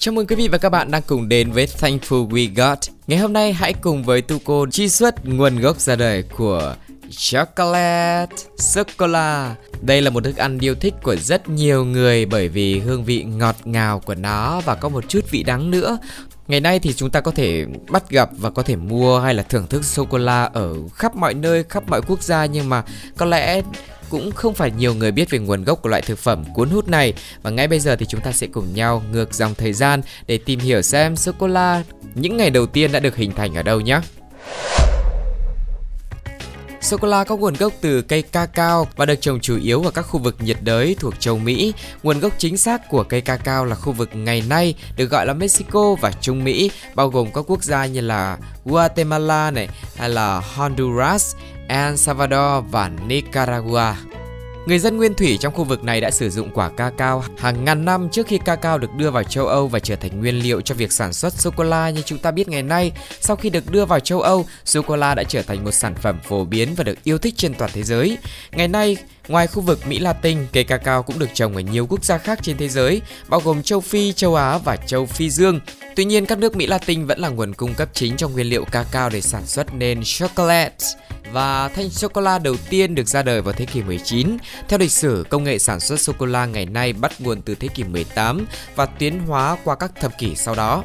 Chào mừng quý vị và các bạn đang cùng đến với Thankful We Got. Ngày hôm nay hãy cùng với Tuco truy xuất nguồn gốc ra đời của chocolate, sô-cô-la. Đây là một thức ăn yêu thích của rất nhiều người bởi vì hương vị ngọt ngào của nó và có một chút vị đắng nữa. Ngày nay thì chúng ta có thể bắt gặp và có thể mua hay là thưởng thức sô cô la ở khắp mọi nơi, khắp mọi quốc gia nhưng mà có lẽ cũng không phải nhiều người biết về nguồn gốc của loại thực phẩm cuốn hút này và ngay bây giờ thì chúng ta sẽ cùng nhau ngược dòng thời gian để tìm hiểu xem sô cô la những ngày đầu tiên đã được hình thành ở đâu nhé. Sô cô la có nguồn gốc từ cây cacao và được trồng chủ yếu ở các khu vực nhiệt đới thuộc châu Mỹ. Nguồn gốc chính xác của cây cacao là khu vực ngày nay được gọi là Mexico và Trung Mỹ, bao gồm các quốc gia như là Guatemala này hay là Honduras, El Salvador và Nicaragua. Người dân nguyên thủy trong khu vực này đã sử dụng quả cacao hàng ngàn năm trước khi cacao được đưa vào châu Âu và trở thành nguyên liệu cho việc sản xuất sô cô la như chúng ta biết ngày nay. Sau khi được đưa vào châu Âu, sô cô la đã trở thành một sản phẩm phổ biến và được yêu thích trên toàn thế giới. Ngày nay, Ngoài khu vực Mỹ Latin, cây cacao cũng được trồng ở nhiều quốc gia khác trên thế giới, bao gồm châu Phi, châu Á và châu Phi Dương. Tuy nhiên, các nước Mỹ Latin vẫn là nguồn cung cấp chính cho nguyên liệu cacao để sản xuất nên chocolate và thanh sô cô la đầu tiên được ra đời vào thế kỷ 19. Theo lịch sử, công nghệ sản xuất sô cô la ngày nay bắt nguồn từ thế kỷ 18 và tiến hóa qua các thập kỷ sau đó.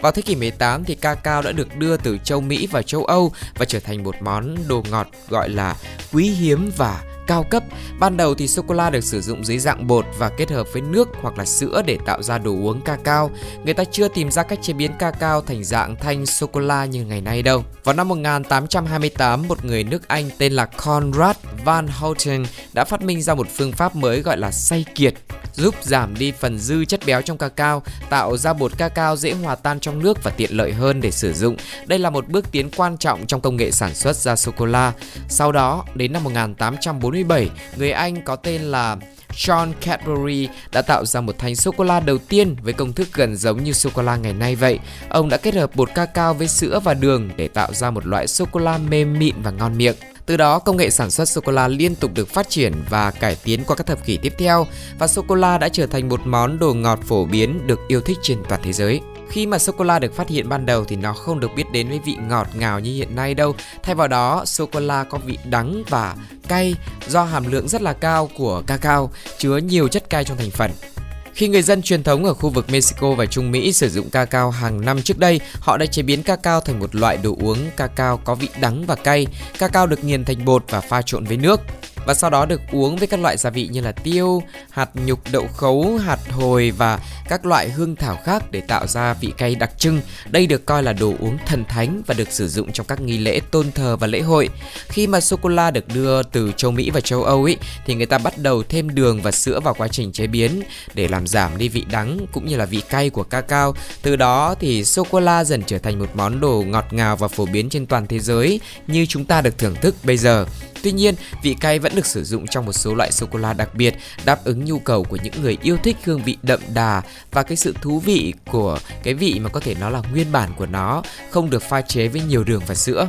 Vào thế kỷ 18 thì cacao đã được đưa từ châu Mỹ và châu Âu và trở thành một món đồ ngọt gọi là quý hiếm và cao cấp. Ban đầu thì sô cô la được sử dụng dưới dạng bột và kết hợp với nước hoặc là sữa để tạo ra đồ uống cacao. Người ta chưa tìm ra cách chế biến cacao thành dạng thanh sô cô la như ngày nay đâu. Vào năm 1828, một người nước Anh tên là Conrad van Houten đã phát minh ra một phương pháp mới gọi là xay kiệt giúp giảm đi phần dư chất béo trong cacao, tạo ra bột cacao dễ hòa tan trong nước và tiện lợi hơn để sử dụng. Đây là một bước tiến quan trọng trong công nghệ sản xuất ra sô cô la. Sau đó, đến năm 1847, người Anh có tên là John Cadbury đã tạo ra một thanh sô cô la đầu tiên với công thức gần giống như sô cô la ngày nay vậy. Ông đã kết hợp bột cacao với sữa và đường để tạo ra một loại sô cô la mềm mịn và ngon miệng. Từ đó, công nghệ sản xuất sô cô la liên tục được phát triển và cải tiến qua các thập kỷ tiếp theo và sô cô la đã trở thành một món đồ ngọt phổ biến được yêu thích trên toàn thế giới. Khi mà sô cô la được phát hiện ban đầu thì nó không được biết đến với vị ngọt ngào như hiện nay đâu. Thay vào đó, sô cô la có vị đắng và cay do hàm lượng rất là cao của cacao, chứa nhiều chất cay trong thành phần. Khi người dân truyền thống ở khu vực Mexico và Trung Mỹ sử dụng cacao hàng năm trước đây, họ đã chế biến cacao thành một loại đồ uống cacao có vị đắng và cay. Cacao được nghiền thành bột và pha trộn với nước và sau đó được uống với các loại gia vị như là tiêu, hạt nhục đậu khấu, hạt hồi và các loại hương thảo khác để tạo ra vị cay đặc trưng. Đây được coi là đồ uống thần thánh và được sử dụng trong các nghi lễ tôn thờ và lễ hội. Khi mà sô cô la được đưa từ châu Mỹ và châu Âu ấy thì người ta bắt đầu thêm đường và sữa vào quá trình chế biến để làm giảm đi vị đắng cũng như là vị cay của cacao. Từ đó thì sô cô la dần trở thành một món đồ ngọt ngào và phổ biến trên toàn thế giới như chúng ta được thưởng thức bây giờ. Tuy nhiên, vị cay vẫn được sử dụng trong một số loại sô cô la đặc biệt, đáp ứng nhu cầu của những người yêu thích hương vị đậm đà và cái sự thú vị của cái vị mà có thể nó là nguyên bản của nó, không được pha chế với nhiều đường và sữa.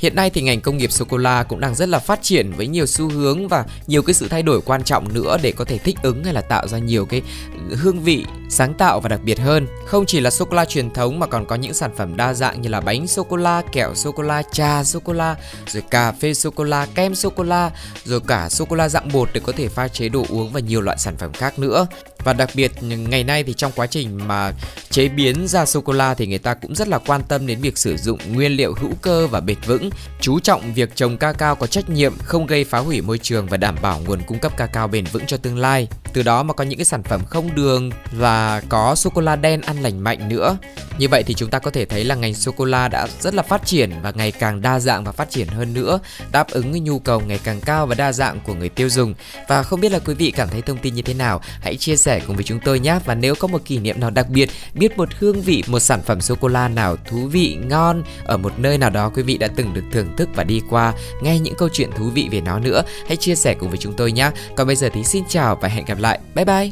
Hiện nay thì ngành công nghiệp sô cô la cũng đang rất là phát triển với nhiều xu hướng và nhiều cái sự thay đổi quan trọng nữa để có thể thích ứng hay là tạo ra nhiều cái hương vị sáng tạo và đặc biệt hơn. Không chỉ là sô cô la truyền thống mà còn có những sản phẩm đa dạng như là bánh sô cô la, kẹo sô cô la, trà sô cô la, rồi cà phê sô cô la, kem sô cô la, rồi cả sô cô la dạng bột để có thể pha chế đồ uống và nhiều loại sản phẩm khác nữa và đặc biệt ngày nay thì trong quá trình mà chế biến ra sô cô la thì người ta cũng rất là quan tâm đến việc sử dụng nguyên liệu hữu cơ và bền vững, chú trọng việc trồng ca cao có trách nhiệm, không gây phá hủy môi trường và đảm bảo nguồn cung cấp ca cao bền vững cho tương lai. Từ đó mà có những cái sản phẩm không đường và có sô cô la đen ăn lành mạnh nữa. Như vậy thì chúng ta có thể thấy là ngành sô cô la đã rất là phát triển và ngày càng đa dạng và phát triển hơn nữa, đáp ứng nhu cầu ngày càng cao và đa dạng của người tiêu dùng. Và không biết là quý vị cảm thấy thông tin như thế nào, hãy chia sẻ cùng với chúng tôi nhé. Và nếu có một kỷ niệm nào đặc biệt, biết một hương vị, một sản phẩm sô cô la nào thú vị, ngon ở một nơi nào đó quý vị đã từng được thưởng thức và đi qua, nghe những câu chuyện thú vị về nó nữa, hãy chia sẻ cùng với chúng tôi nhé. Còn bây giờ thì xin chào và hẹn gặp lại. Bye bye.